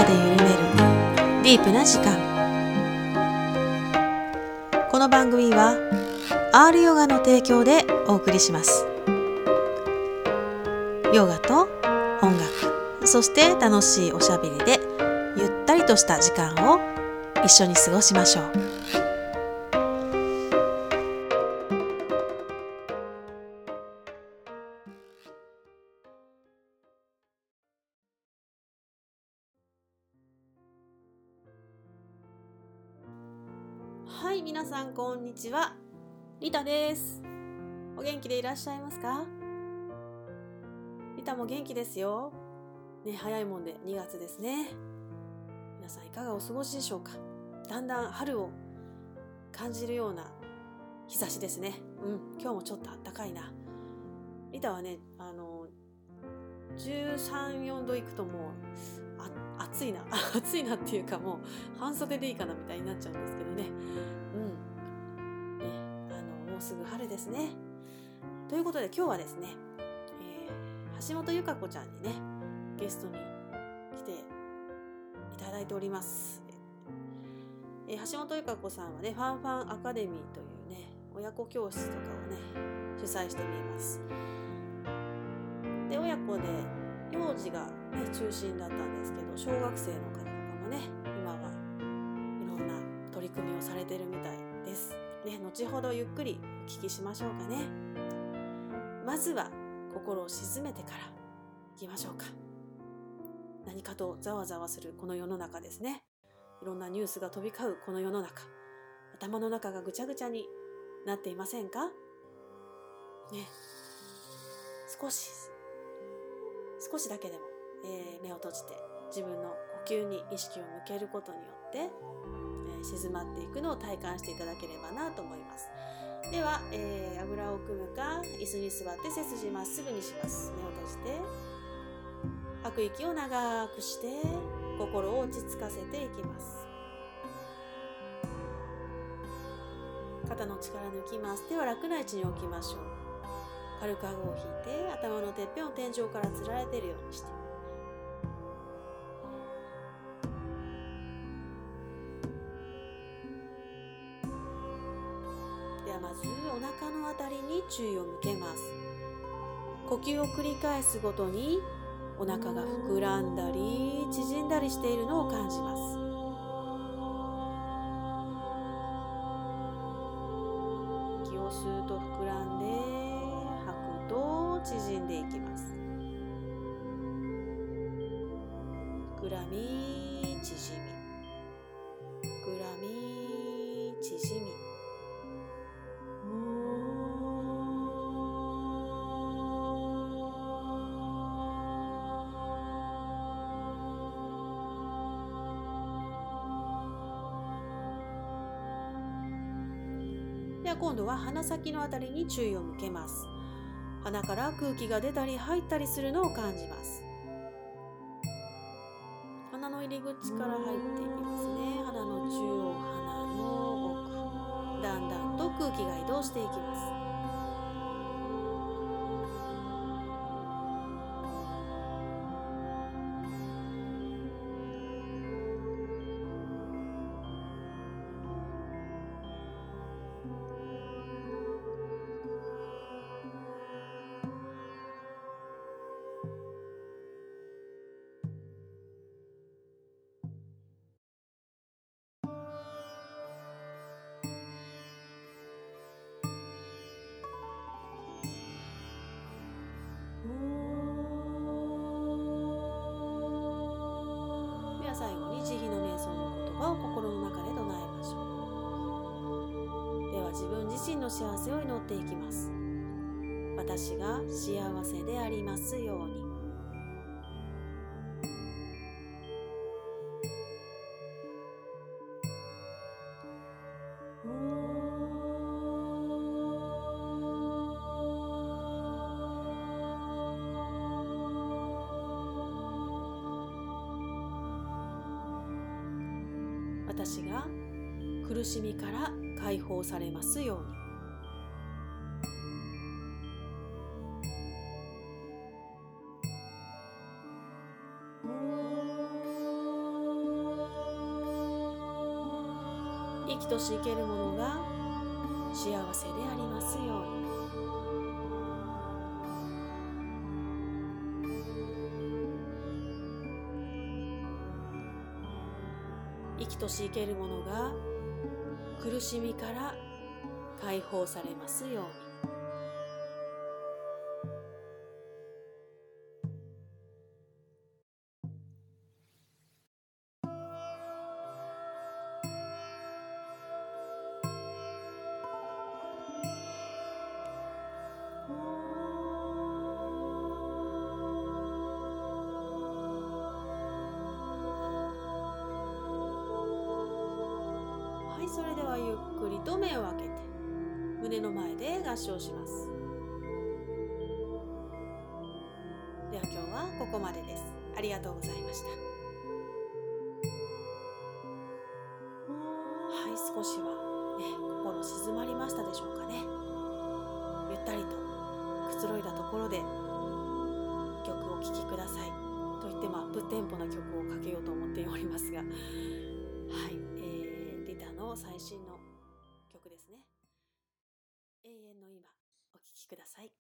ガで緩める。ディープな時間。この番組は R ヨガの提供でお送りします。ヨガと音楽そして楽しいおしゃべりでゆったりとした時間を一緒に過ごしましょう。こんにちは。リタです。お元気でいらっしゃいますか？リタも元気ですよ。ね早いもんで2月ですね。皆さんいかがお過ごしでしょうか？だんだん春を感じるような日差しですね。うん今日もちょっとあったかいな。リタはねあの13、4度いくともう暑いな。暑いなっていうかもう半袖でいいかなみたいになっちゃうんですけどね。うすぐ春ですね。ということで今日はですね、えー橋本由香子ちゃんにねゲストに来ていただいております、えー橋本由香子さんはねファンファンアカデミーというね親子教室とかをね主催してみます。で親子で幼児が、ね、中心だったんですけど小学生の方とかもね今はいろんな取り組みをされてるみたいです、ね、後ほどゆっくりお聞きしましょうかね。まずは心を静めてから行きましょうか。何かとざわざわするこの世の中ですね。いろんなニュースが飛び交うこの世の中。頭の中がぐちゃぐちゃになっていませんか？ね。少し少しだけでも、えー目を閉じて自分の呼吸に意識を向けることによって、えー静まっていくのを体感していただければなと思います。では、えーあぐらを組むか椅子に座って背筋まっすぐにします。目を閉じて。吐く息を長くして心を落ち着かせていきます。肩の力抜きます。手は楽な位置に置きましょう。軽く顎を引いて頭のてっぺんを天井からつられているようにして。のあたりに注意を向けます。呼吸を繰り返すごとにお腹が膨らんだり縮んだりしているのを感じます。息を吸うと膨らんで吐くと縮んでいきます。膨らみ縮み。今度は鼻先のあたりに注意を向けます。鼻から空気が出たり入ったりするのを感じます。鼻の入り口から入っていきますね。鼻の中央鼻の奥だんだんと空気が移動していきます。私が幸せでありますように。私が苦しみから解放されますように。し生けるものが幸せでありますように。生きとし生けるものが苦しみから解放されますように。テンポな曲をかけようと思っておりますがはい、えー、リタの最新の曲ですね。永遠の今、お聴きください。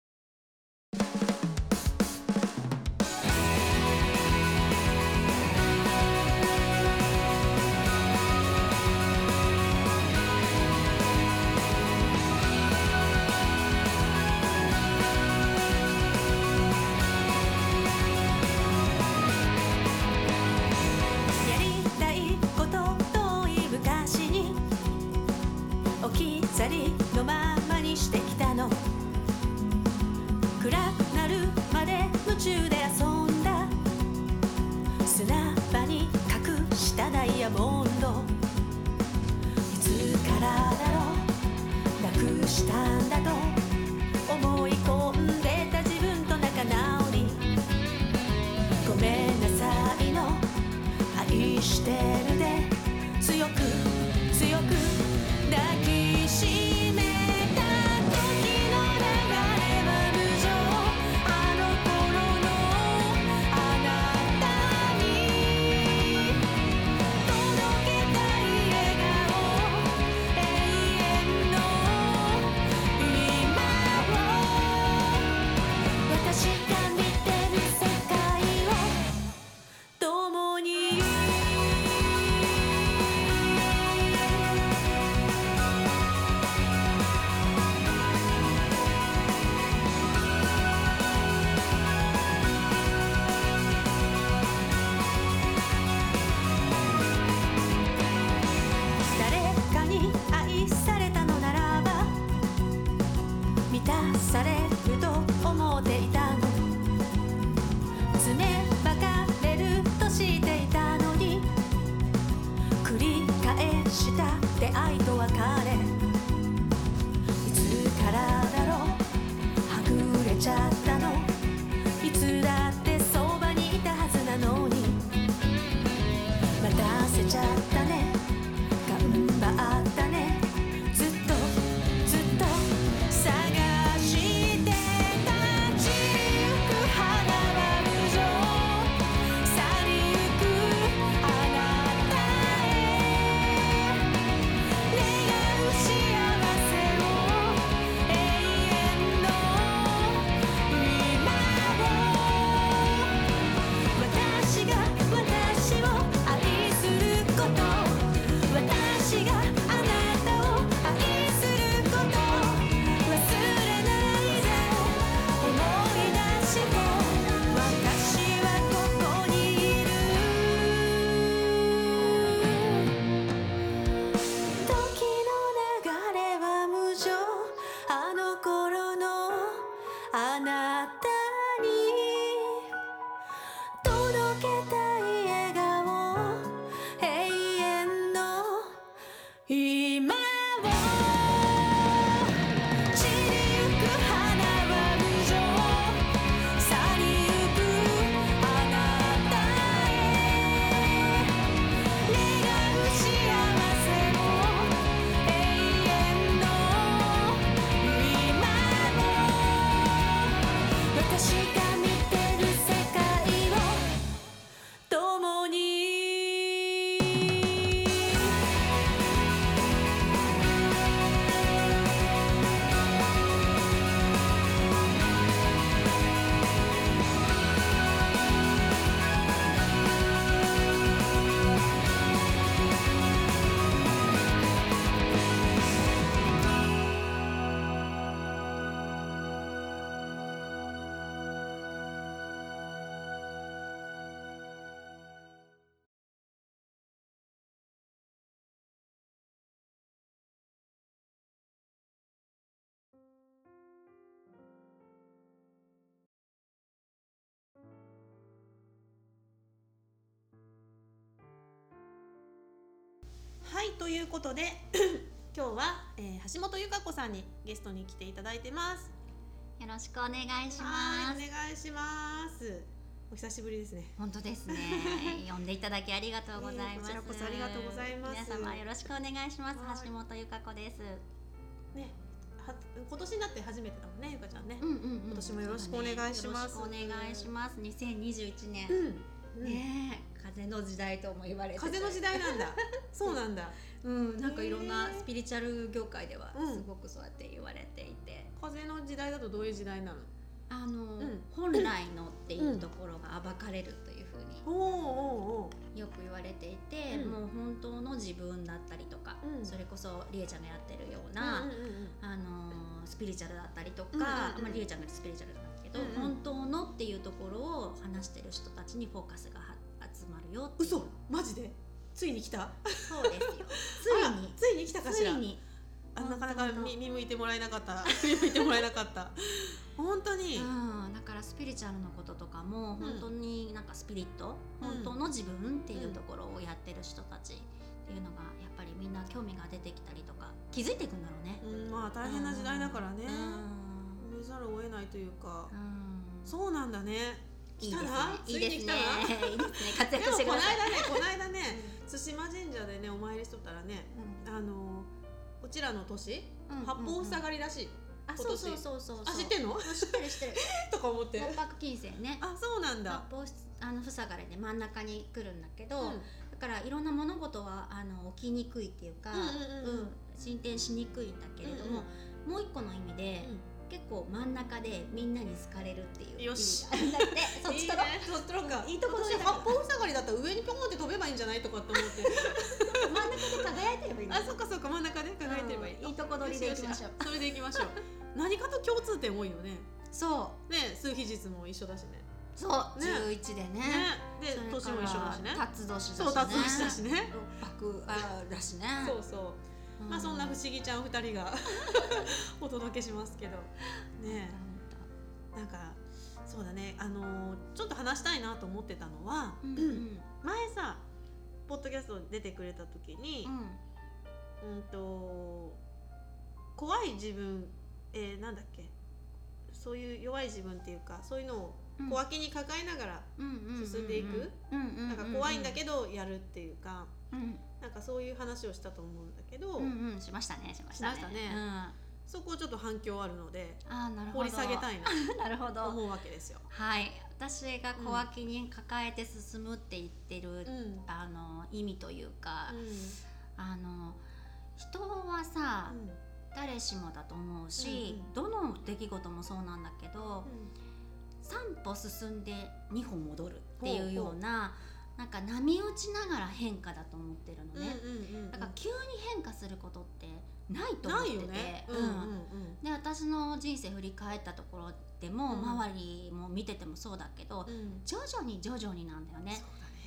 ということで 今日は、えー、橋本由香子さんにゲストに来ていただいてます。よろしくお願いします。お願いします。お久しぶりですね。本当ですね。呼んでいただきありがとうございます、えー、こちらこそありがとうございます。皆様よろしくお願いします。橋本由香子です。ねは今年になって初めてだもんねゆかちゃんね、うんうんうん、今年もよろしくお願いします、ね、お願いします。2021年、うん、ね風の時代とも言われて風の時代なんだ。そうなんだ。うん、なんかいろんなスピリチュアル業界ではすごくそうやって言われていて、風の時代だとどういう時代なの？あの、うん、本来のっていうところが暴かれるというふうによく言われていて、うん、もう本当の自分だったりとか、うん、それこそりえちゃんがやってるような、あのスピリチュアルだったりとか、うんうんうん、まあ、りえちゃんがスピリチュアルだけど、うんうん、本当のっていうところを話してる人たちにフォーカスが集まるよ。嘘マジで？ついに来た？そうですよ。ついに。ついに来たかしら？ついに。あなかなか見向いてもらえなかった。見向いてもらえなかった。本当に、うん、だからスピリチュアルのこととかも本当になんかスピリット、うん、本当の自分っていうところをやってる人たちっていうのがやっぱりみんな興味が出てきたりとか気づいていくんだろうね、うん、まあ大変な時代だからね、うん、見ざるを得ないというか、うん、そうなんだね来たな、いいですね。いいですね。活躍してください。この間ね、この間ね、対馬神社でね、お参りしとったらね、あのこちらの年、八方塞がりらしい。あ、そうそうそうそうあ、知ってんの？知ってる知ってる。とか思って。八白金星ね。あ、そうなんだ。八方あの塞がれで真ん中に来るんだけど、だからいろんな物事はあの起きにくいっていうか、うん進展しにくいんだけれども、もう一個の意味で。結構真ん中でみんなに好かれるっていうよし。だって。そっちとろそっちとろかいいところで。八方塞がりだったら上にピョンって飛べばいいんじゃないとかって思って。真ん中で輝いてればいいあそっかそっか真ん中で。輝いてればいい、いいとこ取りでいきまし。ょうそれでいきましょう。何かと共通点多いよね。そう。ね数比日も一緒だしね。そう、ね、11でね。ね。で年も一緒だしね。辰年だしね。そう辰年だしね。六白あだしね。そうそうまあそんな不思議ちゃん二人が お届けしますけど。ねなんかそうだね。あのちょっと話したいなと思ってたのは、うんうん、前さポッドキャスト出てくれた時に、うん、うんと怖い自分、えー、なんだっけ？そういう弱い自分っていうかそういうのを小脇に抱えながら進んでいく。なんか怖いんだけどやるっていうか、うん、なんかそういう話をしたと思うんだけど、うんうん、しましたねしましたね。ね。うん、そこちょっと反響あるのであなるほど。掘り下げたいな。なるほど。思うわけですよ。はい。私が小脇に抱えて進むって言ってる、うん、あの意味というか、うん、あの人はさ、誰しもだと思うし、うんうん、どの出来事もそうなんだけど、うん、3歩進んで2歩戻るっていうような。ほう。ほうなんか波打ちながら変化だと思ってるのね、だから急に変化することってないと思ってて、ね。うん。うんうん、で私の人生振り返ったところでも、うん、周りも見ててもそうだけど、うん、徐々に徐々になんだよね、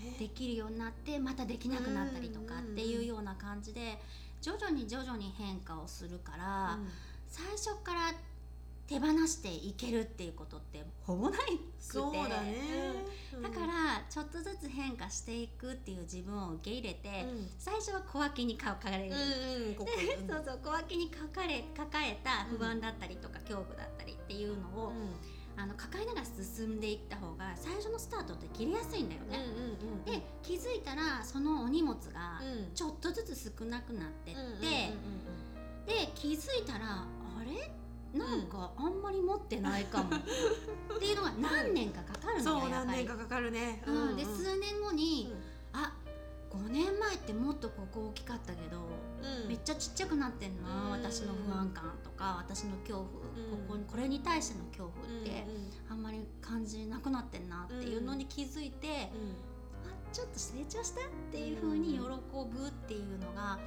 ね、できるようになってまたできなくなったりとかっていうような感じで徐々に徐々に変化をするから、うん、最初から手放していけるっていうことってほぼないそうだね、うん、だからちょっとずつ変化していくっていう自分を受け入れて、うん、最初は小脇に抱える、うんうん、そうそう小脇に抱え抱えた不安だったりとか、恐怖だったりっていうのを、あの抱えながら進んでいった方が最初のスタートって切りやすいんだよね。で気づいたらそのお荷物がちょっとずつ少なくなってって、で気づいたらあれ？なんかあんまり持ってないかも。っていうのが何年かかかるのよ、そう何年かかかるね、うん、で数年後に、うん、あ5年前ってもっとここ大きかったけど、うん、めっちゃちっちゃくなってんな、うん、私の不安感とか私の恐怖、こここれに対しての恐怖って、あんまり感じなくなってんなっていうのに気づいて、あちょっと成長したっていうふうに喜ぶっていうのが。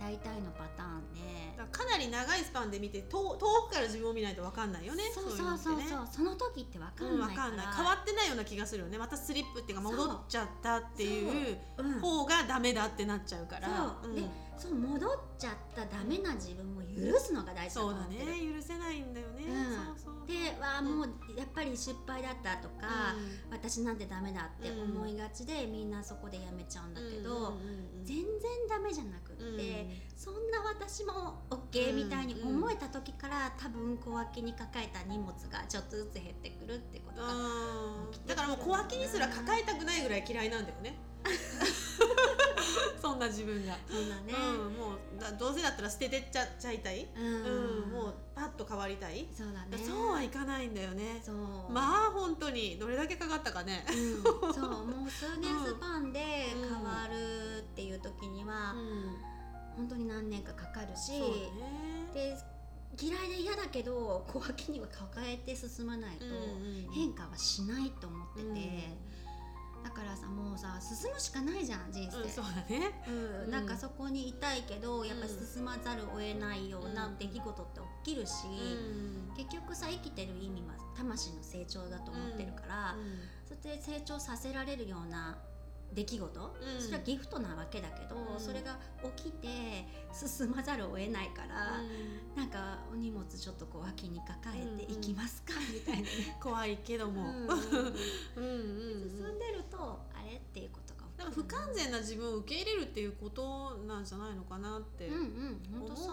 大体のパターンで。かなり長いスパンで見て遠遠くから自分を見ないと分かんないよね。そうそうそうそう、ね、その時って分かんないから、うん、ない。変わってないような気がするよね。またスリップっていうか戻っちゃったっていう方がダメだってなっちゃうから。そう、うん、でそう戻っちゃったダメな自分を許すのが大事だと思ってる。そうだね。許せないんだよね、うん、そうそう。でわあもうやっぱり失敗だったとか、うん、私なんてダメだって思いがちで、みんなそこでやめちゃうんだけど、全然ダメじゃなくって、そんな私も OK みたいに思えた時から多分小脇に抱えた荷物がちょっとずつ減ってくるってことがだからもう小脇にすら抱えたくないぐらい嫌いなんだよね そんな自分が。そんなね、うん、もうだどうせだったら捨ててっちゃちゃいたい、うん、うん、もうパッと変わりたい？そうだね。そうはいかないんだよね。そう。まあ本当にどれだけかかったかね、うん、そうもう数年スパンで変わるっていう時には、うん、本当に何年かかかるし、で嫌いで嫌だけど小脇には抱えて進まないと変化はしないと思ってて。だからさもうさ進むしかないじゃん人生、うん、そうだね、うん、なんかそこにいたいけど、やっぱ進まざるを得ないような出来事って起きるし、結局さ生きてる意味は魂の成長だと思ってるから、それで成長させられるような出来事、うん、それはギフトなわけだけど、うん、それが起きて進まざるを得ないから、うん、なんかお荷物ちょっとこう脇に抱えていきますか、みたいな、ね、怖いけども、うん。進んでるとあれ？っていうことがだから不完全な自分を受け入れるっていうことなんじゃないのかなって思う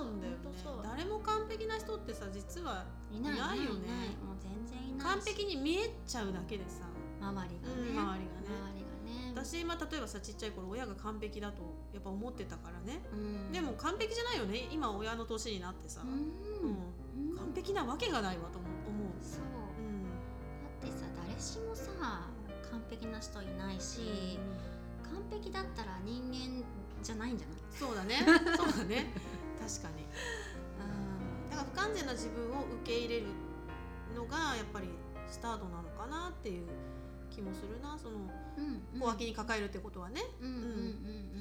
んだよね、誰も完璧な人ってさ実はいない。よね。もう全然いない完璧に見えちゃうだけでさ。周りがね、周りがね私、まあ、例えばさちっちゃい頃親が完璧だとやっぱ思ってたからね、うん、でも完璧じゃないよね。今親の年になってさ、うん、完璧なわけがないわと思う。そう、だってさ誰しもさ完璧な人いないし、完璧だったら人間じゃないんじゃない？そうだね。そうだね。確かに、うん、だから不完全な自分を受け入れるのがやっぱりスタートなのかなっていう気もするな。その、うん、小脇に抱えるってことはね。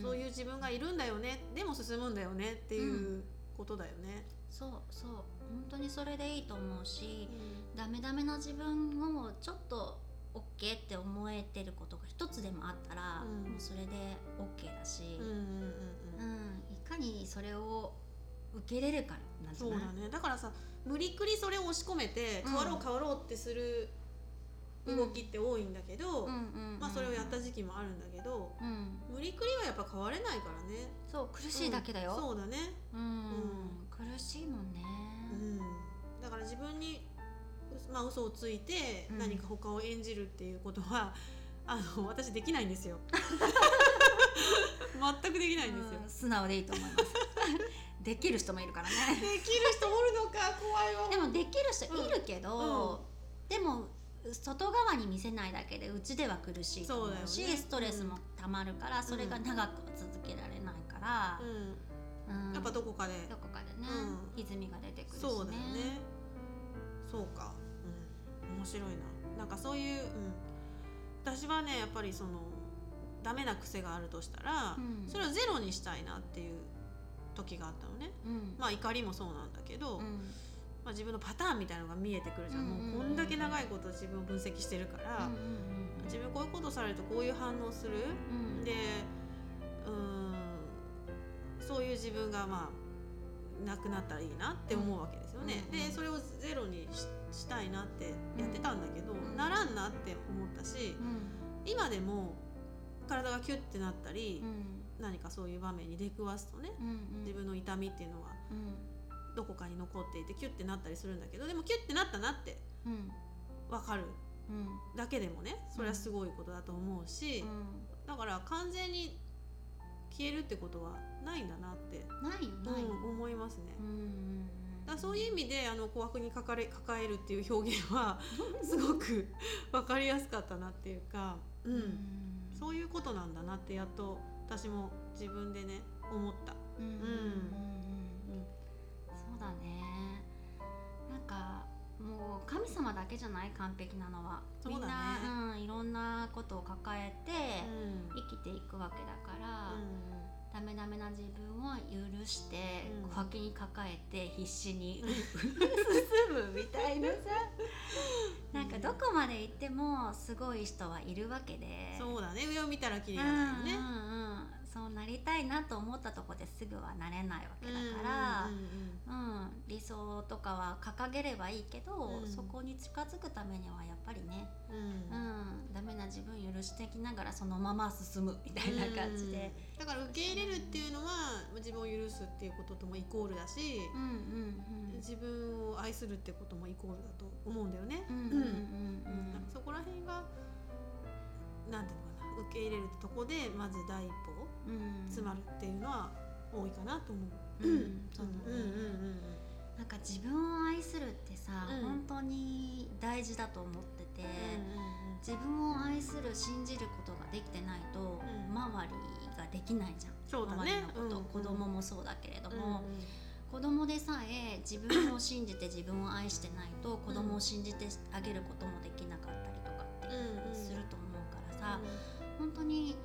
そういう自分がいるんだよね。でも進むんだよねっていうことだよね。そうそう。本当にそれでいいと思うし、うん、ダメダメな自分をちょっと OK って思えてることが一つでもあったら、うん、もうそれで OK だし、うん、うん、いかにそれを受け入れるかなんじゃない？そうだね。だからさ無理くりそれを押し込めて変わろう変わろうってする動きって多いんだけど、まあそれをやった時期もあるんだけど、無理くりはやっぱ変われないからね。そう苦しいだけだよ、そうだね。うん、苦しいもんね、うん、だから自分にまあ嘘をついて何か他を演じるっていうことは、あの私できないんですよ。全くできないんですよ、素直でいいと思います。できる人もいるからね。できる人おるのか怖いわ。でもできる人いるけど、でも外側に見せないだけでうちでは苦しいと思うし、ね、ストレスもたまるから、それが長く続けられないから、うん、やっぱどこかで。どこかでね、歪みが出てくるし、ね、そうだよね。そうか、うん、面白いな。なんかそういう、うん、私はねやっぱりそのダメな癖があるとしたら、それをゼロにしたいなっていう時があったのね、まあ怒りもそうなんだけど、まあ、自分のパターンみたいなのが見えてくるじゃん,、もうこんだけ長いこと自分を分析してるから、自分こういうことされるとこういう反応する、でうんそういう自分がまあなくなったらいいなって思うわけですよね。でそれをゼロにしたいなってやってたんだけど、ならんなって思ったし、今でも体がキュッてなったり、何かそういう場面に出くわすとね、自分の痛みっていうのは、どこかに残っていてキュッてなったりするんだけどでもキュッてなったなって分かる。だけでもねそれはすごいことだと思うし、だから完全に消えるってことはないんだなってないよない、うん、思いますね。だそういう意味であの琥珀にかかれ抱えるっていう表現はすごく分かりやすかったなっていうか、うん、そういうことなんだなってやっと私も自分でね思った。うん、うんだね。なんかもう神様だけじゃない完璧なのは、みんな、うん、いろんなことを抱えて生きていくわけだから、うん、ダメダメな自分を許して小脇、うん、に抱えて必死に。進むみたいなさ。なんかどこまで行ってもすごい人はいるわけで。そうだね。上を見たら綺麗だよね、うんうんうん、そうなりたいなと思ったとこですぐはなれないわけだから、うん理想とかは掲げればいいけど、うん、そこに近づくためにはやっぱりね、うん。うん、ダメな自分許してきながらそのまま進むみたいな感じで、だから受け入れるっていうのは自分を許すっていうことともイコールだし、うんうんうん、自分を愛するってこともイコールだと思うんだよね。そこら辺がなんていうのかな受け入れるとこでまず第一歩詰まるっていうのは多いかなと思う。うん、そうだね。なんか自分を愛するってさ、うん、本当に大事だと思ってて、自分を愛する信じることができてないと、うん、周りができないじゃん。そうだ、ね、周りのこと、うん、子供もそうだけれども、うん、子供でさえ自分を信じて自分を愛してないと子供を信じてあげることもできなかったりとかってすると思うからさ、本当に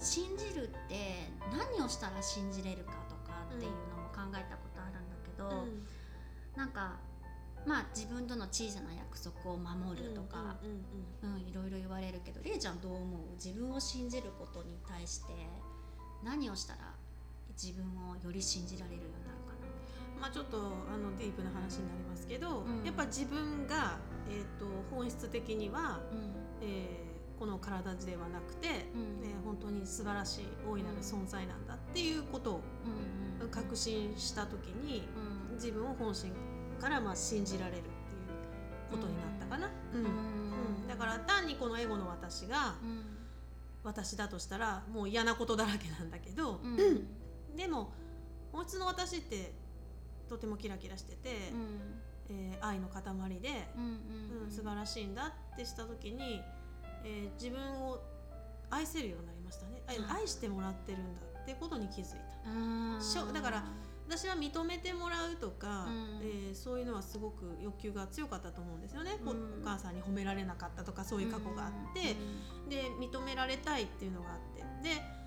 信じるって何をしたら信じれるかとかっていうのも考えたことあるんだけど、うん、なんかまあ自分との小さな約束を守るとかいろいろ言われるけどりえちゃんどう思う？自分を信じることに対して何をしたら自分をより信じられるようになるかな？まあ、ちょっとあのディープな話になりますけど、うん、やっぱ自分が、えーと、本質的には、うん、えーこの体ではなくて、うん、ね、本当に素晴らしい大いなる存在なんだっていうことを確信した時に、自分を本心からまあ信じられるっていうことになったかな。うん。うん、だから単にこのエゴの私が私だとしたらもう嫌なことだらけなんだけど、でも本質の私ってとてもキラキラしてて、えー、愛の塊で、うん素晴らしいんだってした時に。えー、自分を愛せるようになりましたね、愛してもらってるんだってことに気づいた。しょだから私は認めてもらうとか、うん、えー、そういうのはすごく欲求が強かったと思うんですよね、うん、お母さんに褒められなかったとかそういう過去があって、うん、で認められたいっていうのがあって。で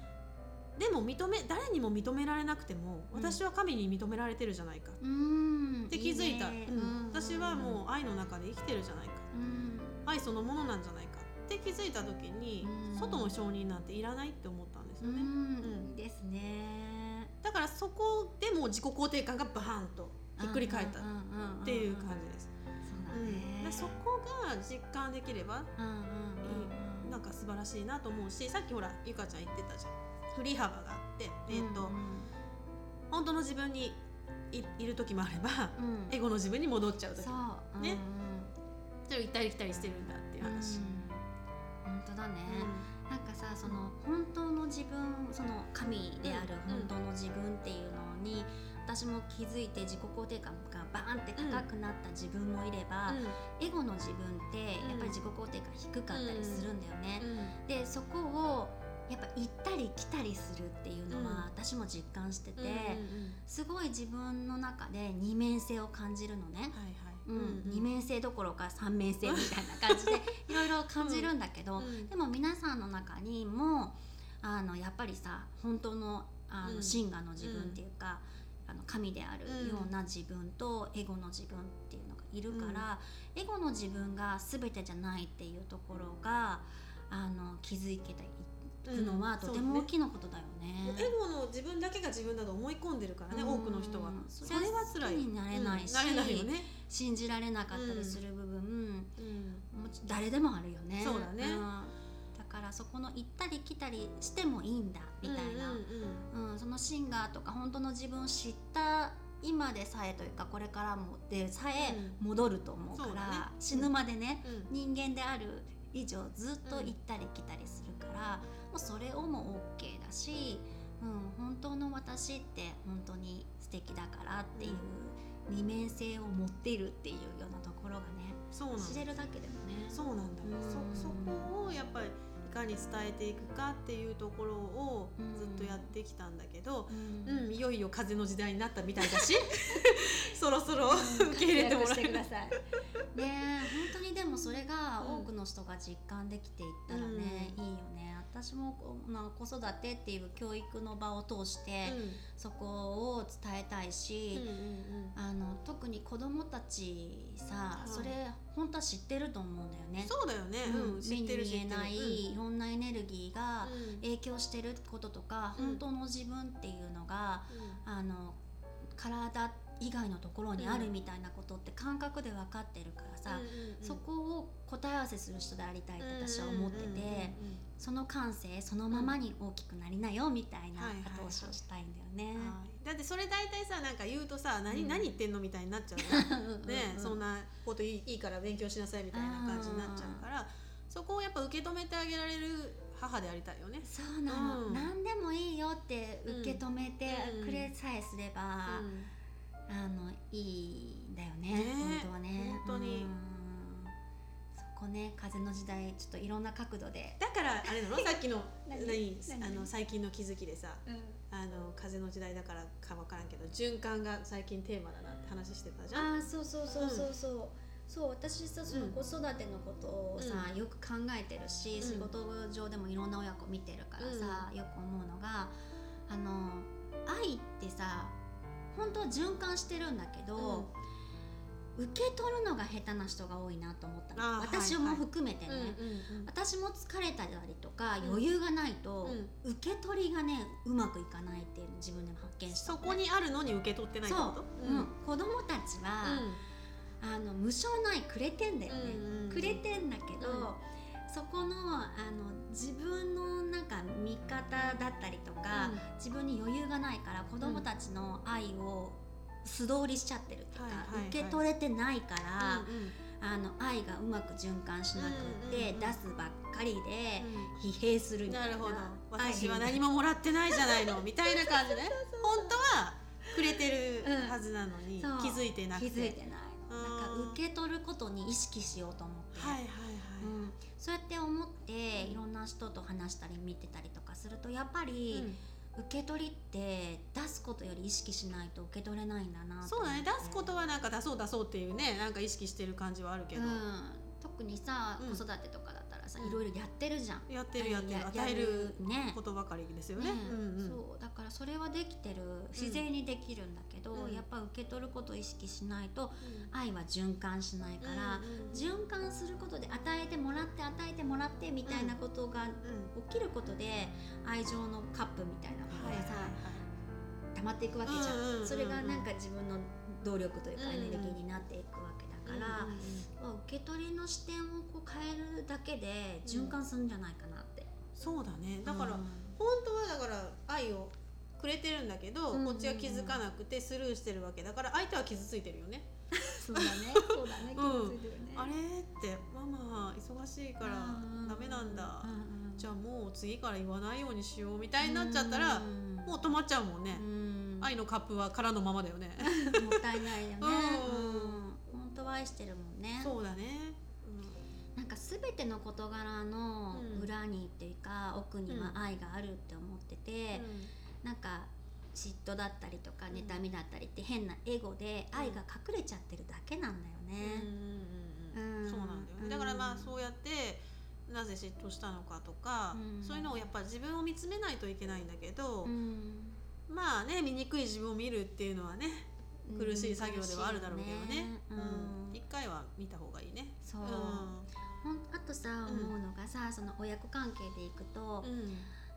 でも認め誰にも認められなくても私は神に認められてるじゃないか。って気づいた、いいね、私はもう愛の中で生きてるじゃないか、愛そのものなんじゃないかって気づいた時に、外の承認なんていらないって思ったんですよね。うん、いいですね。だからそこでも自己肯定感がバーンとひっくり返ったっていう感じです。うん、そこが実感できれば、うん、なんか素晴らしいなと思うしさっきほらゆかちゃん言ってたじゃん。振り幅があって、えーと、うん。うん、本当の自分にいいる時もあれば、うん、エゴの自分に戻っちゃう時。もね、うんうん、それを行ったり来たりしてるんだっていう話。うん当だね、うん、なんかさその本当の自分その神である本当の自分っていうのに、私も気づいて自己肯定感がバーンって高くなった自分もいれば、エゴの自分ってやっぱり自己肯定感低かったりするんだよね。でそこをやっぱ行ったり来たりするっていうのは私も実感してて、すごい自分の中で二面性を感じるのね。はいはいうん、二面性どころか三面性みたいな感じで いろいろ感じるんだけど、うん、でも皆さんの中にもあのやっぱりさ本当のあの真我の自分っていうか、あの神であるような自分とエゴの自分っていうのがいるから、エゴの自分が全てじゃないっていうところがあの気づけてくのはとても大きなことだよね。エゴの自分だけが自分だと思い込んでるからね、多くの人は。それは辛い。になれないし、信じられなかったりする部分、うん。誰でもあるよね。そうだね。だからそこの行ったり来たりしてもいいんだみたいな、うんそのシンガーとか本当の自分を知った今でさえというかこれからもでさえ戻ると思うから、ね、死ぬまでね、人間である以上ずっと行ったり来たりするから、もうそれをも OK だし、うん、本当の私って本当に素敵だからっていう二面性を持っているっていうようなところがねそう知れるだけでもね。そうなんだ、うん、そそこをやっぱりいかに伝えていくかっていうところをずっとやってきたんだけど、うん、うん、いよいよ風の時代になったみたいだし そろそろ受け入れてもらってください。ね本当にでもそれが多くの人が実感できていったらね、いいよね。私もまあ、子育てっていう教育の場を通して、うん、そこを伝えたいし、あの特に子供たちさ、それ本当は知ってると思うんだよね。そうだよね、うん、目に見えない、いろんなエネルギーが影響してることとか、本当の自分っていうのが、あの体以外のところにあるみたいなことって感覚で分かってるからさ、そこを答え合わせする人でありたいって私は思ってて、その感性そのままに大きくなりなよみたいな後押しをしたいんだよね。だってそれ大体さなんか言うとさ何,、何言ってんのみたいになっちゃう ねそんなこといいいいから勉強しなさいみたいな感じになっちゃうからそこをやっぱ受け止めてあげられる母でありたいよね。そうなの、うん、何でもいいよって受け止めてくれさえすれば、うん、あのいいんだよねね。本当はね。本当に、そこね風の時代ちょっといろんな角度で。だからあれなの？さっきの何？あの最近の気づきでさ、うん、あの風の時代だからか分からんけど循環が最近テーマだなって話してたじゃん？あそうそうそうそうそう、うん。そう私さその子育てのことをさ、うん、よく考えてるし、うん、仕事上でもいろんな親子見てるからさ、うん、よく思うのがあの愛ってさ本当は循環してるんだけど、受け取るのが下手な人が多いなと思ったの。私も含めてね、私も疲れたりとか余裕がないと、受け取りがねうまくいかないっていうの自分でも発見した、ね、そこにあるのに受け取ってないってこと、う。ん、子供たちは、あの無償ないくれてんだよね、くれてんだけど、そこのあの自分のなんか見方だったりとか、自分に余裕がないから子供たちの愛を素通りしちゃってるっていうか、受け取れてないから、あの愛がうまく循環しなくて、出すばっかりで疲弊するみたいな,、なるほど。私は何ももらってないじゃないのみたいな感じね。本当はくれてるはずなのに、気づいてなくて。気づいてないなんか受け取ることに意識しようと思って、はいはいそうやって思っていろんな人と話したり見てたりとかするとやっぱり、受け取りって出すことより意識しないと受け取れないんだなそうだね。出すことはなんか出そう出そうっていうねなんか意識してる感じはあるけど、うん、特にさ、子育てとかさ、いろいろやってるじゃん。やってるやってる。与えることばかりですよね、そうだからそれはできてる。自然にできるんだけど、やっぱ受け取ることを意識しないと、愛は循環しないから、循環することで与えてもらって与えてもらってみたいなことが起きることで愛情のカップみたいなものがさ、溜まっていくわけじゃん,、それがなんか自分の動力というかエネルギーになっていくから、まあ、受け取りの視点をこう変えるだけで循環するんじゃないかなって、そうだねだから、本当はだから愛をくれてるんだけど、こっちは気づかなくてスルーしてるわけだから相手は傷ついてるよね。そうだね。そうだね。傷ついてるね。あれってママ忙しいからダメなんだ。じゃあもう次から言わないようにしようみたいになっちゃったらもう止まっちゃうもんね。愛のカップは空のままだよね。もったいないよね。本当は愛してるもんね。そうだね。なんか全ての事柄の裏にっていうか、奥には愛があるって思ってて、なんか嫉妬だったりとか妬みだったりって変なエゴで愛が隠れちゃってるだけなんだよね。そうなんだよね。だからまあそうやってなぜ嫉妬したのかとか、そういうのをやっぱ自分を見つめないといけないんだけど、まあね醜い自分を見るっていうのはね苦しい作業ではあるだろうけどね。一、うん、回は見た方がいいね。そう、うん、あとさ思うのがさ、その親子関係でいくと、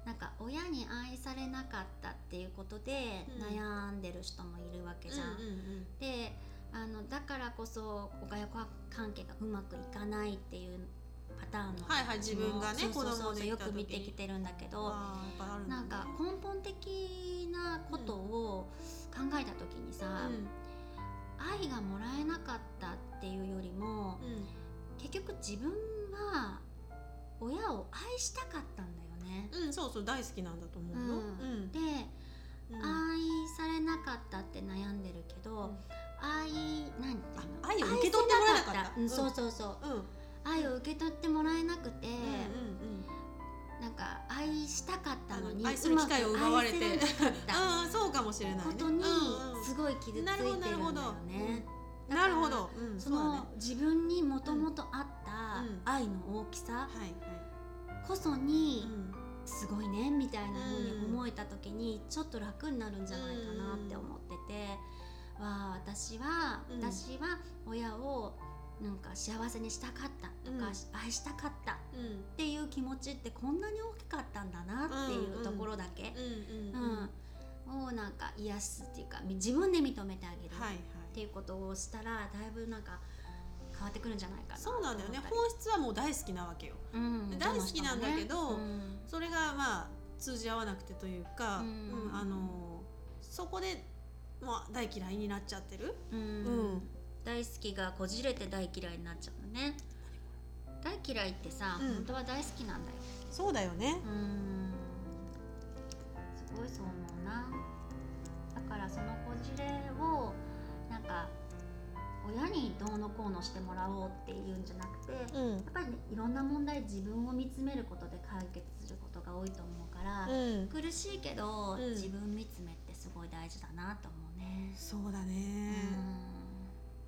なんか親に愛されなかったっていうことで悩んでる人もいるわけじゃん。であのだからこそ親子関係がうまくいかないっていうパターンのはいはい自分がね子供でよく見てきてるんだけど、なんか根本的なことを考えた時にさ、愛がもらえなかったっていうよりも、結局自分は親を愛したかったんだよね。うん、そうそう大好きなんだと思うよ。で、愛されなかったって悩んでるけど、愛何ていうの？愛を受け取ってもらえなかった。うん、そうそうそう。愛を受け取ってもらえなくて、なんか愛したかったのに愛する機会を奪われて。ああそうかもしれない、ことにすごい傷ついてるんだよね。なるほど、その自分にもともとあった愛の大きさこそにすごいねみたいな風に思えた時にちょっと楽になるんじゃないかなって思ってて、わあ私は、私は親をなんか幸せにしたかったとか、愛したかったっていう気持ちってこんなに大きかったんだなっていうところだけ、うんをなんか癒すっていうか自分で認めてあげるっていうことをしたらだいぶなんか変わってくるんじゃないかなそうなんだよね。本質はもう大好きなわけよ、うん、大好きなんだけど、ね。うん、それがまあ通じ合わなくてというか、うん、あのそこで、まあ、大嫌いになっちゃってる、うん大好きがこじれて大嫌いになっちゃうのね。大嫌いってさ、本当は大好きなんだよ。そうだよね。うん。すごいそう思うな。だからそのこじれをなんか親にどうのこうのしてもらおうっていうんじゃなくて、うん、やっぱりねいろんな問題自分を見つめることで解決することが多いと思うから、うん、苦しいけど、うん、自分見つめってすごい大事だなと思うね。そうだね、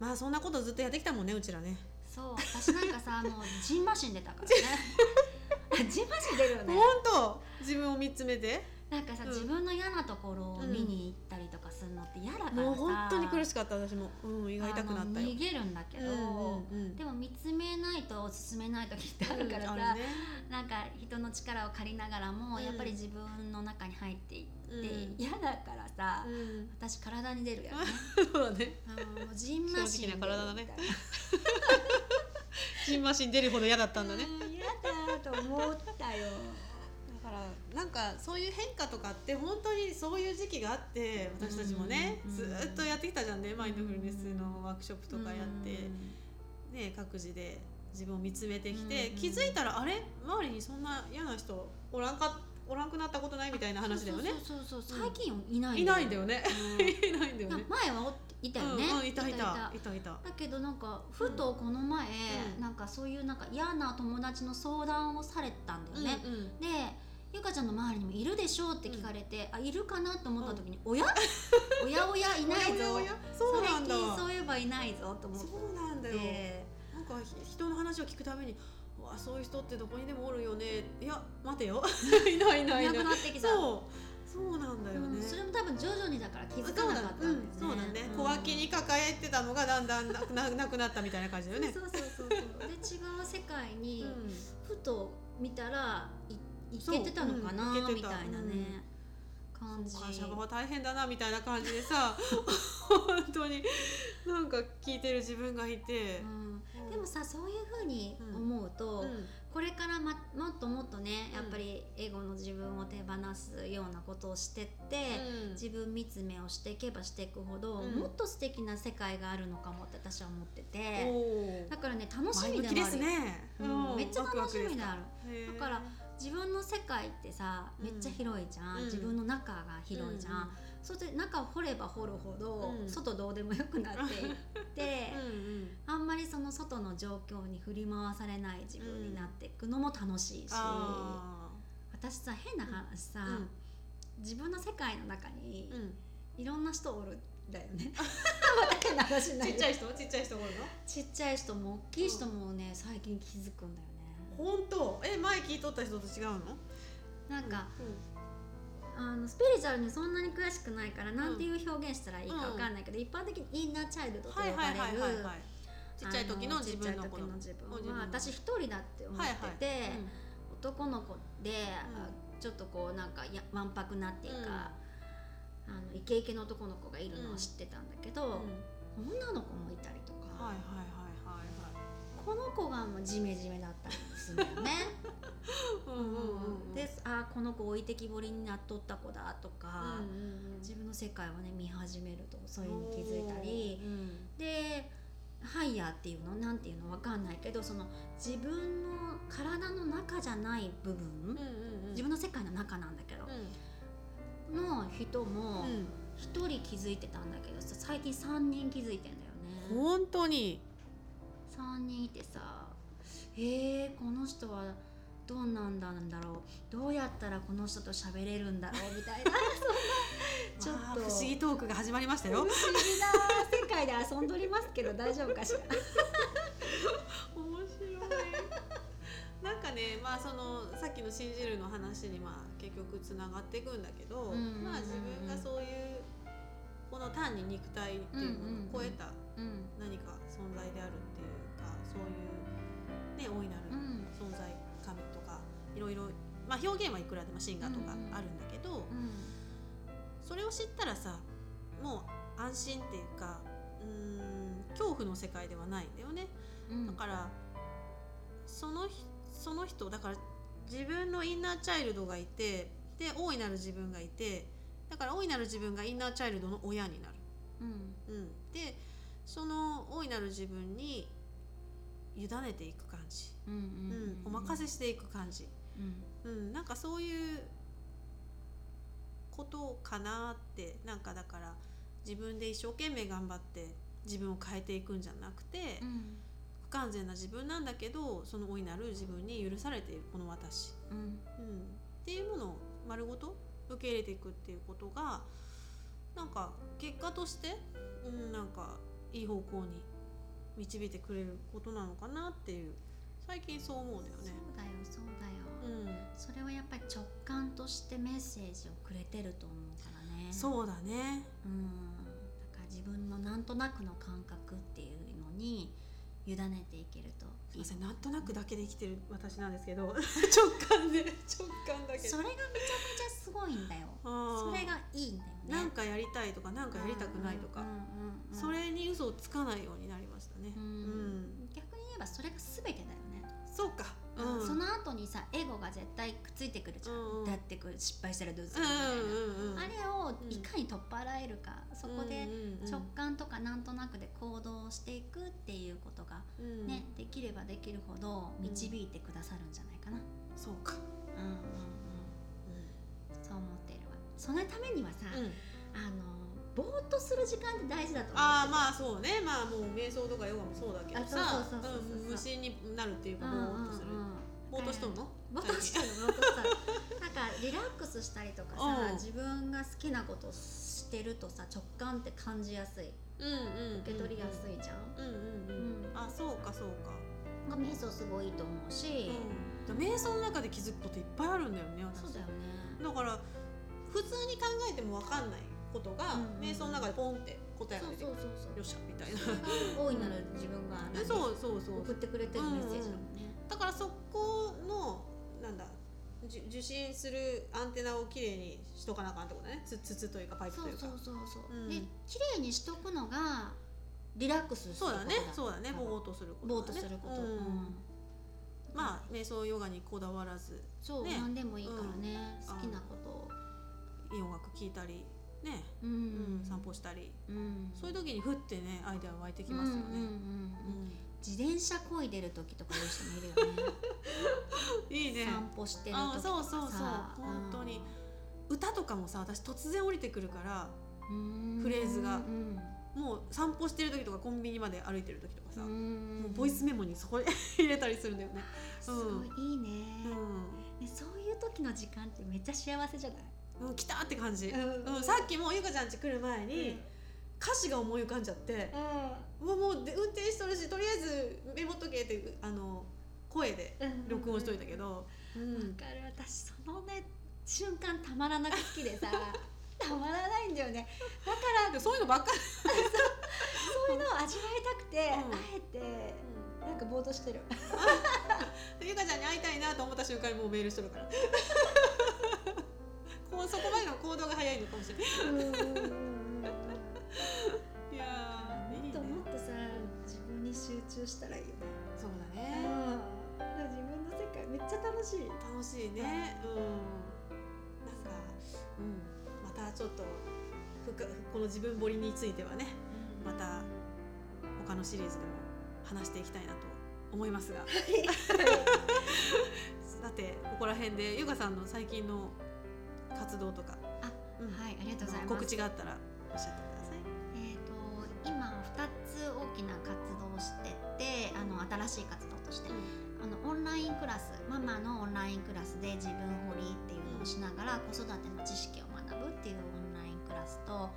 まあそんなことずっとやってきたもんねうちらね。そう私なんかさ もうジンマシン出たからね。ジンマシン出るよね。本当自分を見つめて。なんかさ、うん、自分の嫌なところを見に行ったりとかするのって嫌だからさ、もう本当に苦しかった私も、うん、胃が痛くなった逃げるんだけど、でも見つめないと進めない時ってあるからさ、なんか人の力を借りながらも、やっぱり自分の中に入っていって、嫌だからさ、私体に出るやんね。そうだね。もうジンマシンな体だね。ジンマシン出るほど嫌だったんだね。嫌だと思ったよからなんかそういう変化とかって本当にそういう時期があって私たちもね、ずっとやってきたじゃんねマインドフルネスのワークショップとかやって、ね、各自で自分を見つめてきて、気づいたらあれ？周りにそんな嫌な人おらんかおらんくなったことないみたいな話だよね。そうそうそう最近いないいないんだよね。いないんだよね。前はいたよね、うんうん、いたいたいたいた。だけどなんかふとこの前、うん、なんかそういうなんか嫌な友達の相談をされたんだよね、うんうん、でゆかちゃんの周りにもいるでしょうって聞かれて、うん、あいるかなと思った時に、うん、おや？おやおやいないぞ。そうなんだ。最近そういえばいないぞと思って。そうなんだよ、なんか人の話を聞くためにわそういう人ってどこにでもおるよね。いや待てよ。いないいない。いなくなってきた。そう。そうなんだよね、うん、それも多分徐々にだから気づかなかったんだよね。そうだね、小脇に抱えてたのがだんだんなくな なくなったみたいな感じだよね。そうそうそうそう。で違う世界にふと見たらいいけてたのかな、みたいなね、感じ。会社側大変だなみたいな感じでさ 本当になんか聞いてる自分がいて、うん、でもさそういうふうに思うと、うん、これから、ま、もっともっとねやっぱりエゴの自分を手放すようなことをしてって、うん、自分見つめをしていけばしていくほど、もっと素敵な世界があるのかもって私は思ってて。だからね楽しみでもある、ね、めっちゃ楽しみである。だから自分の世界ってさめっちゃ広いじゃん、うん、自分の中が広いじゃん、うん、そして中を掘れば掘るほど、うん、外どうでもよくなっていって あんまりその外の状況に振り回されない自分になっていくのも楽しいし、私さ変な話さ、自分の世界の中にいろんな人おるだよね。ちっちゃい人？ちっちゃい人おるの？ちっちゃい人も大きい人もね最近気づくんだよね本当？え前聞いとった人と違うの？なんか、うん、あのスピリチュアルにそんなに詳しくないからなんていう表現したらいいかわかんないけど、うん、一般的にインナーチャイルドと呼ばれるちっちゃい時の自分の時の自分。は私一人だって思ってて、はいはい。うん、男の子で、ちょっとこうなんかやわんぱくなっていうか、あのイケイケの男の子がいるのは知ってたんだけど、女の子もいたりとか。はいはいこの子がもうジメジメだったんですよね。であこの子置いてきぼりになっとった子だとか、自分の世界をね見始めるとそういうの気づいたり、うん、でハイヤーっていうのなんていうのわかんないけどその自分の体の中じゃない部分、自分の世界の中なんだけど、うん、の人も1人気づいてたんだけど最近3人気づいてんだよね。本当に3人いてさえー、この人はどうなんだんだろうどうやったらこの人と喋れるんだろう みたいな。ちょっと。不思議トークが始まりましたよ。不思議な世界で遊んどりますけど大丈夫かしら？面白い。なんかねまあそのさっきの信じるの話にまあ結局つながっていくんだけど、まあ自分がそういうこの単に肉体っていうのを超えた何か存在であるっていう。かそういうね大いなる存在神とかいろいろまあ表現はいくらでも神話とかあるんだけど、それを知ったらさもう安心っていうかうん恐怖の世界ではないんだよね。だからそのその人だから自分のインナーチャイルドがいてで大いなる自分がいてだから大いなる自分がインナーチャイルドの親になる。うん、うん、でその大いなる自分に委ねていく感じ、うん、うん、お任せしていく感じ、うん、うん、なんかそういうことかなってなんかだから自分で一生懸命頑張って自分を変えていくんじゃなくて、不完全な自分なんだけどその大いなる自分に許されているこの私、うん、うん、っていうものを丸ごと受け入れていくっていうことがなんか結果として、うん、なんかいい方向に導いてくれることなのかなっていう最近そう思うんだよね。そうだよそうだよ、うん、それはやっぱり直感としてメッセージをくれてると思うからね。そうだね。うん、だから自分のなんとなくの感覚っていうのに委ねていけるとすみません。なんとなくだけで生きてる私なんですけど 直感で直感だけそれがめちゃめちゃすごいんだよ。それがいいんだよね。なんかやりたいとかなんかやりたくないとか。それに嘘をつかないようになりましたね、うん、逆に言えばそれが全てだよね。そうかうん、その後にさエゴが絶対くっついてくるじゃん、うん、だってこれ失敗したらどうするみたいな、うんうん、あれをいかに取っ払えるか、そこで直感とかなんとなくで行動していくっていうことがね、できればできるほど導いてくださるんじゃないかな。そうか、うんうんうん。そう思っているわ。そのためにはさ、あのぼーっとする時間って大事だとああまあそうね。まあもう瞑想とかヨガもそうだけどさ無心になるっていうかぼーっとする、ぼーっとしとんの？ぼーっとしとんのぼーっとしたなんかリラックスしたりとかさ自分が好きなことしてるとさ直感って感じやすい、うんうん、受け取りやすいじゃん。うんうんうん、あそうかそうか。が瞑想すごいいいと思うし、うん、瞑想の中で気づくこといっぱいあるんだよねそうだよね。だから普通に考えても分かんないことが、瞑想の中でポンって答えが出てくる。よっしゃみたいな。大いなる自分が。そうそうそう。送ってくれてるメッセージだもんね、だからそこのなんだ受信するアンテナをきれいにしとかなあかんってことね。つ筒というかパイプというか。そうそうそうそう、うん、できれいにしとくのがリラックスするそうだね。そうだね。ぼーっとすること、ね、ぼーっとすること、うん、まあ瞑想ヨガにこだわらず。そう、ね、何でもいいからね、好きなこと。をいい音楽聴いたりね、うん、うん、散歩したり、うん、そういう時にふってねアイデア湧いてきますよね。うんうん。うん自転車こいでる時とかいう人もいるよね。いいね。散歩してる時とかそうそうそう。本当に、歌とかもさ私突然降りてくるからフレーズが。もう散歩してる時とかコンビニまで歩いてる時とかさもうボイスメモにそこで入れたりするんだよね。すごいいいね,、うん、ねそういう時の時間ってめっちゃ幸せじゃない？うん、来たって感じ、うん。うん、さっきもゆかちゃん家来る前に、歌詞が思い浮かんじゃって、うん、もうもうで運転しとるしとりあえずメモっとけってあの声で録音しといたけどわ、うん、かる。私そのね瞬間たまらなく好きでさ たまらないんだよね。だからそういうのばっかり。そういうのを味わいたくて、あえてなんかぼーっとしてる。ゆかちゃんに会いたいなと思った瞬間にもうメールしとるから。こうそこまでの行動が早いのかもしれない。いやに集中したらいいよね。そうだね。自分の世界めっちゃ楽しい。楽しいね。うん。なんかうんまたちょっとこの自分彫りについてはね、また他のシリーズでも話していきたいなと思いますが。さてここら辺でゆかさんの最近の活動とかあ、うん、はいありがとうございます告知があったらおっしゃってくださいえっ、と今二つ大きな活動をしててあの新しい活動として、うん、あのオンラインクラスママのオンラインクラスで自分掘りっていうのをしながら子育ての知識を学ぶっていうオンラインクラスと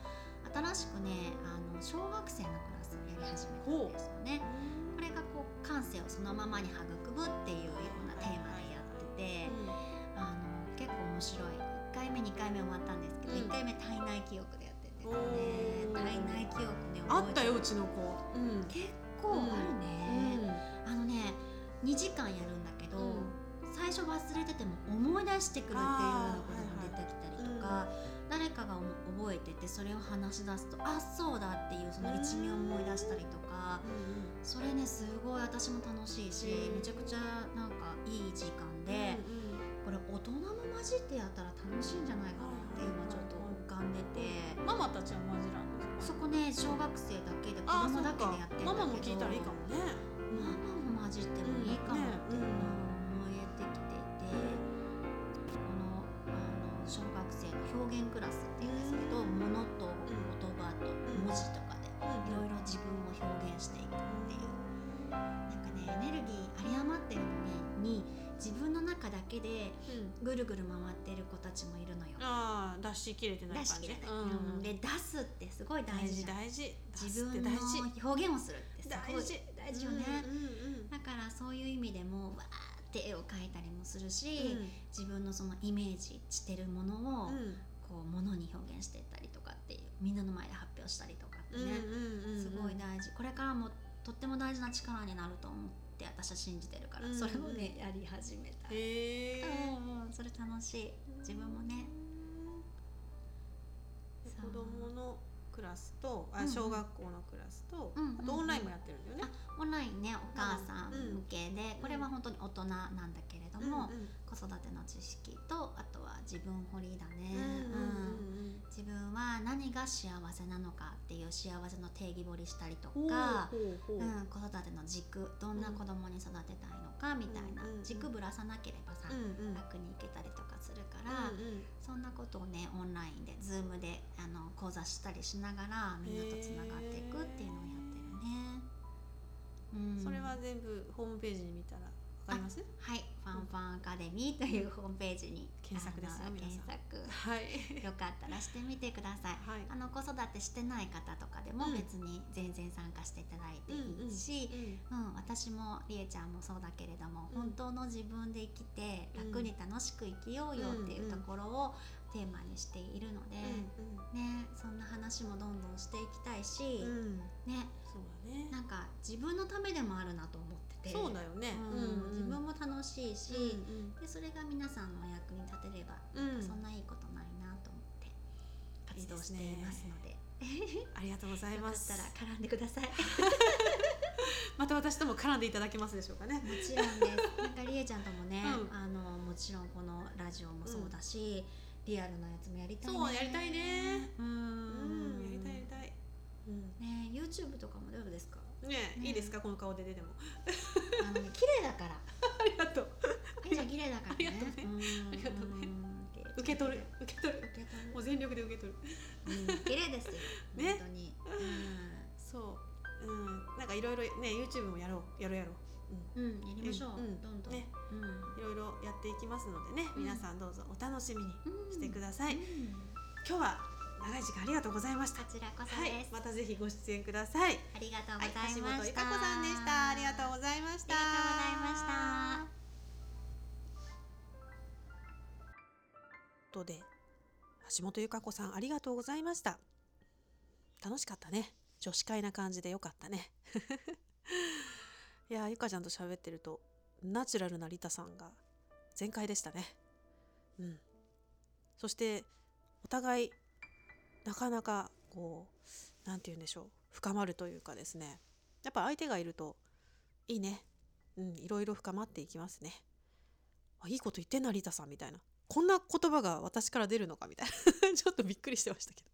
新しくねあの小学生のクラスをやり始めたんですよね。これがこう感感性をそのままに育むっていうようなテーマでやってて、あの結構面白い。1回目2回目終わったんですけど、うん、1回目体内記憶でやっててね体内記憶ねあったようちの子、うん、結構あるね、あのね2時間やるんだけど、最初忘れてても思い出してくるっていうようなことが出てきたりとか、誰かが覚えててそれを話し出すとあそうだっていうその一味を思い出したりとか、それねすごい私も楽しいし、めちゃくちゃなんかいい時間で、これ大人も混じってやったら楽しいんじゃないかなって今ちょっと浮かんでて。ママたちは混じらそこね小学生だけで子供だけでやってるんだけど。ママも聞いたらいいかもね。ママも混じってもいいかもって思えてきていて、このあの小学生の表現クラスっていうんですけど、ものと言葉と文字とかでいろいろ自分を表現していくっていう。なんかねエネルギー有り余ってるのに自分の中だけでぐるぐる回ってる子たちもいるのよ。ああ出し切れてない感じ。うん、で出すってすごい大事大事自分の表現をするって大事。大事よね、だからそういう意味でもわーって絵を描いたりもするし、自分のそのイメージしてるものを、こうものに表現していったりとかっていうみんなの前で発表したりとかってね、すごい大事。これからもとっても大事な力になると思って。って私は信じてるから、うん、それをねやり始めた。へえ、うん、それ楽しい。自分もね。子供のクラスとあ小学校のクラスと、うん、あとオンラインもやってるんだよね、オンラインね。お母さん向けで、これは本当に大人なんだけれども、子育ての知識とあとは自分掘りだね、うん自分は何が幸せなのかっていう幸せの定義掘りしたりとか、うん、子育ての軸どんな子供に育てたいのかみたいな、軸ぶらさなければさ、楽にいけたりとかするから、そんなことをねオンラインで Zoom であの講座したりしながらみんなとつながっていくっていうのをやってるね。うん、それは全部ホームページに見たらわかります？はい。ファンファンアカデミーというホームページに検索ですよ検索。はい。よかったらしてみてください、はい、あの子育てしてない方とかでも別に全然参加していただいていいし、うん、うんうん、私もりえちゃんもそうだけれども、うん、本当の自分で生きて楽に楽しく生きようよっていうところをテーマにしているので、ねそんな話もどんどんしていきたいし、ね。そうだね。なんか自分のためでもあるなと思っててそうだよね、うん自分も楽しいし、でそれが皆さんのお役に立てれば、なんかそんないいことないなと思って活動していますので。ありがとうございます。よかったら絡んでください。また私とも絡んでいただけますでしょうかね。もちろんです。なんかりえちゃんともね、うん、あのもちろんこのラジオもそうだし、うん、リアルなやつもやりたいね。そうやりたいね。うん、やりたいやりたい。ね YouTube とかもどうですか？ねいいですかこの顔で出ても。あの綺麗だから。ありがとう。あいちゃん綺麗だからね。ありがとうね。受け取る。受け取る。もう全力で受け取る。綺麗ですよ。ね。本当に。そう。うん。なんかいろいろね YouTube もやろう。やろうやろう。うん、やりましょう、どんどん。ね、いろいろやっていきますのでね、皆さんどうぞお楽しみにしてください、今日は長い時間ありがとうございました。こちらこそはい、またぜひご出演ください。ありがとうございました、はい、橋本由さんでした。ありがとうございました。ありがとうございました。とで橋本由香子さんありがとうございました。楽しかったね。女子会な感じでよかったね。いやゆかちゃんと喋ってるとナチュラルなリタさんが全開でしたね。うん。そしてお互いなかなかこう何て言うんでしょう深まるというかですね。やっぱ相手がいるといいね。うんいろいろ深まっていきますね。あいいこと言ってんなリタさんみたいな。こんな言葉が私から出るのかみたいな。ちょっとびっくりしてましたけど。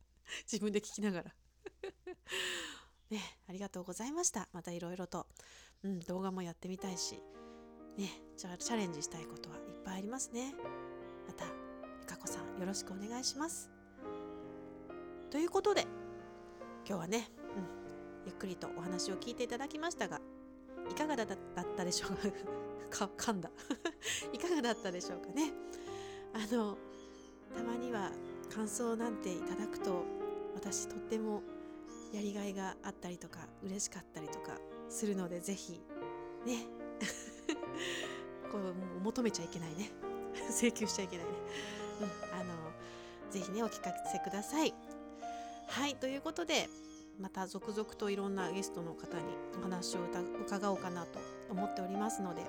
自分で聞きながら。ねありがとうございました。またいろいろと、うん、動画もやってみたいし。ねチャレンジしたいことはいっぱいありますね。またゆかこさんよろしくお願いします。ということで今日はね、うん、ゆっくりとお話を聞いていただきましたがいかがだったでしょうか？噛んだ。いかがだったでしょうかね？あのたまには感想なんていただくと私とってもやりがいがあったりとか嬉しかったりとかするのでぜひね こう求めちゃいけないね。請求しちゃいけないね、うん、あのぜひねお聞かせください。はいということでまた続々といろんなゲストの方にお話を伺おうかなと思っておりますので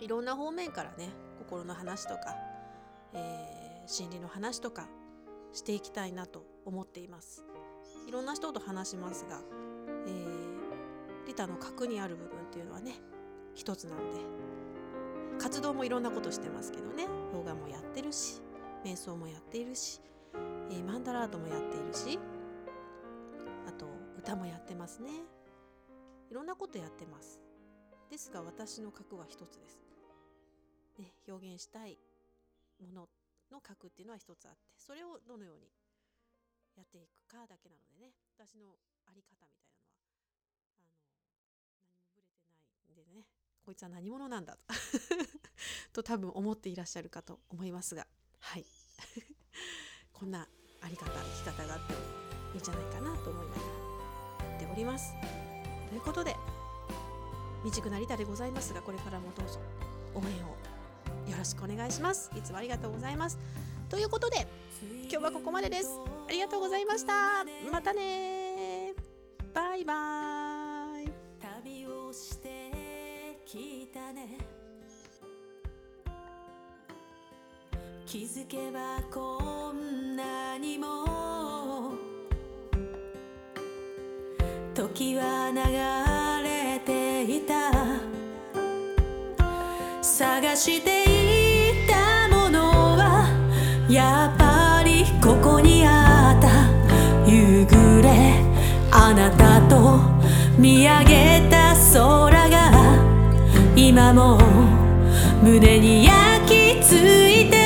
いろんな方面からね心の話とか、えー、心理の話とかしていきたいなと思っています。いろんな人と話しますが、えー、リタの核にある部分っていうのはね一つなので活動もいろんなことしてますけどねヨガもやってるし瞑想もやっているし、えー、マンダラートもやっているしあと歌もやってますね。いろんなことやってます。ですが私の核は一つです、ね、表現したいものの核っていうのは一つあってそれをどのようにやっていくかだけなのでね私のあり方みたいなのはあの何もぶれてないんでねこいつは何者なんだと と多分思っていらっしゃるかと思いますがはい。こんなあり方生き方があってもいいんじゃないかなと思いながらやっておりますということで未熟なりたでございますがこれからもどうぞ。応援をよろしくお願いしますいつもありがとうございますということで今日はここまでです。ありがとうございましたまたねバイバイ。旅をしてきたね気づけばこんなにも時は流れていた。探していたものはやっぱりここにあった。夕暮れあなたと見上げた空が今も胸に焼き付いて